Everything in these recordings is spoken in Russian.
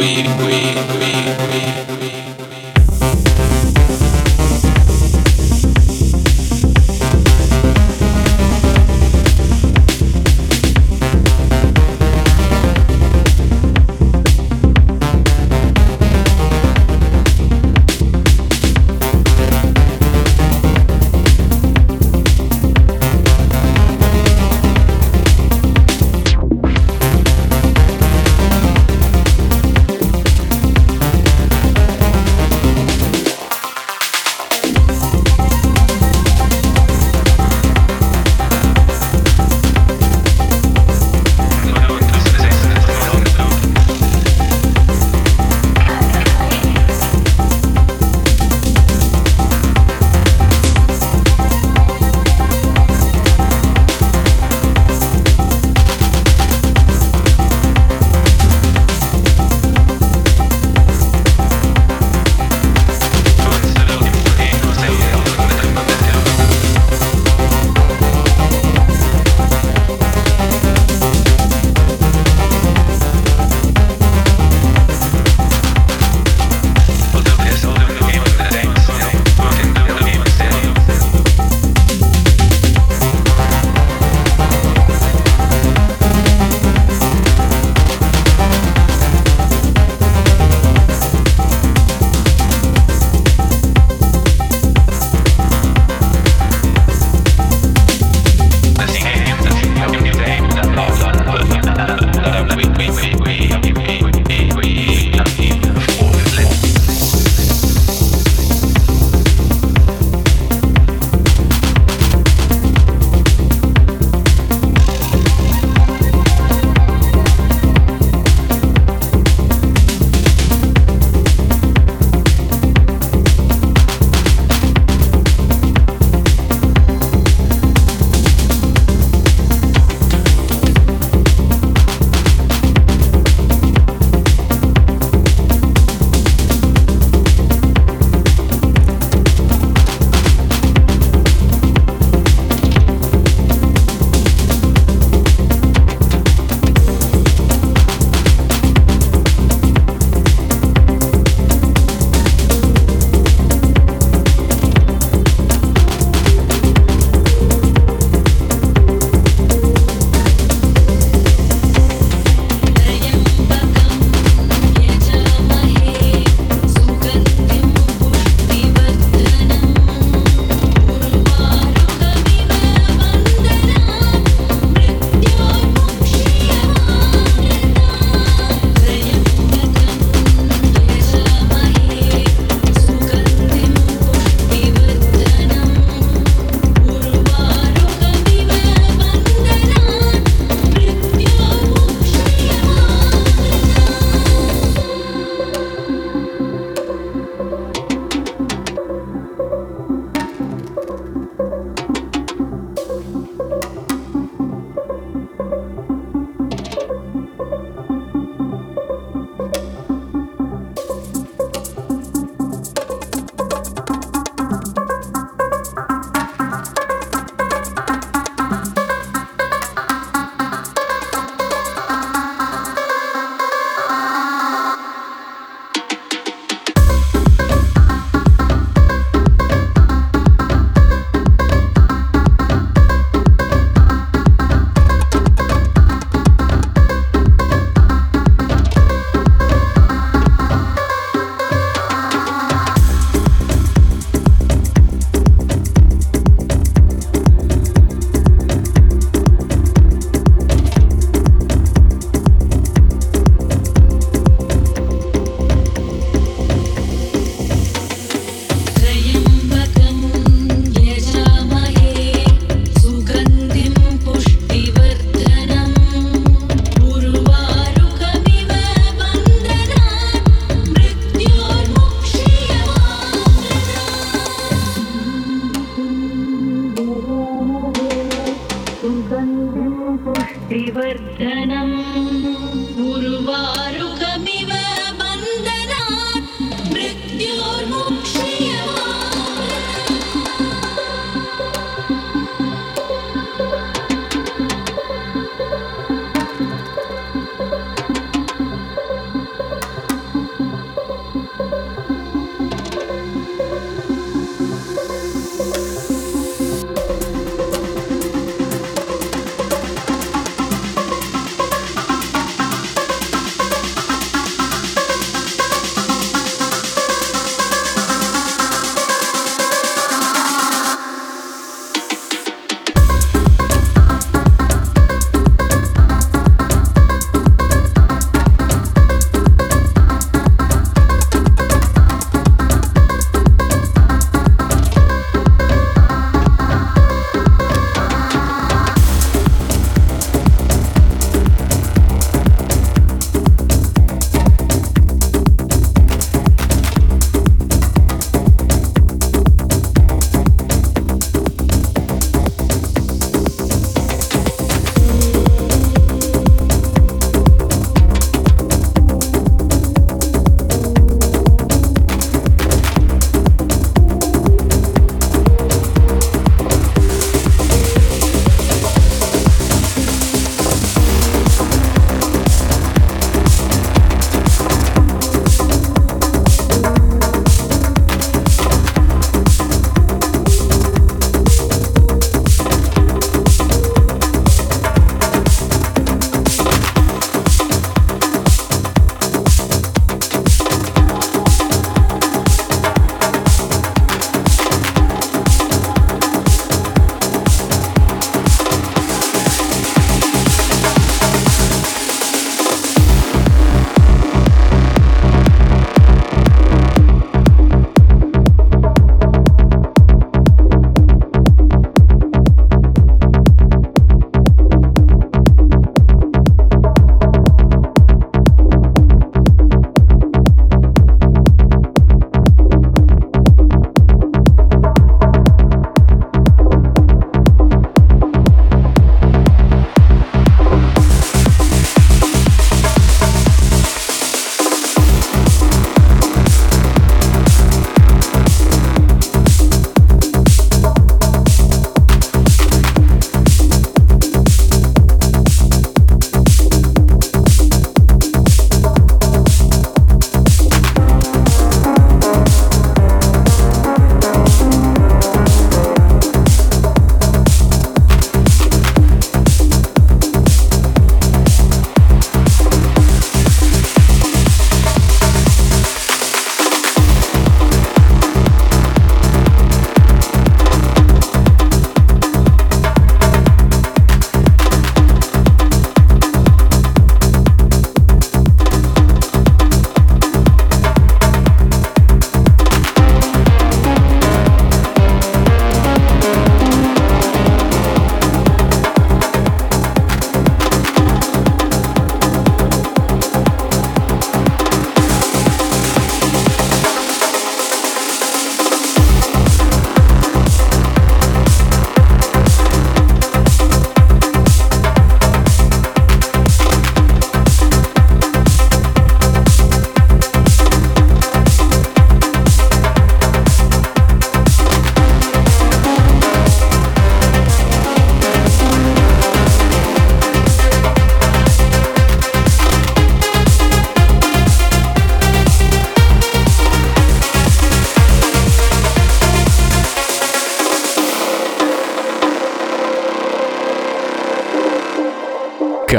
we we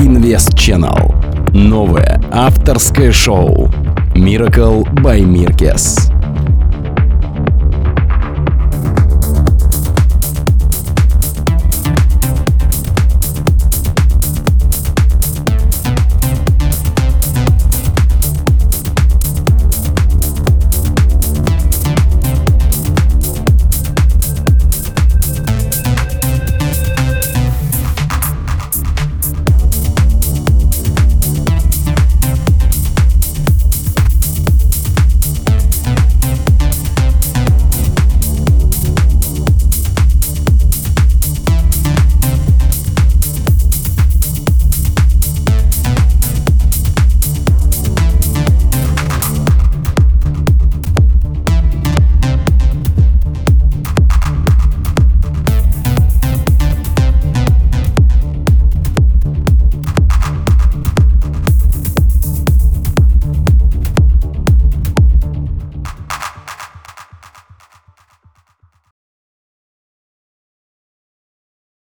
Invest Channel. Новое авторское шоу Miracle by Mirkes.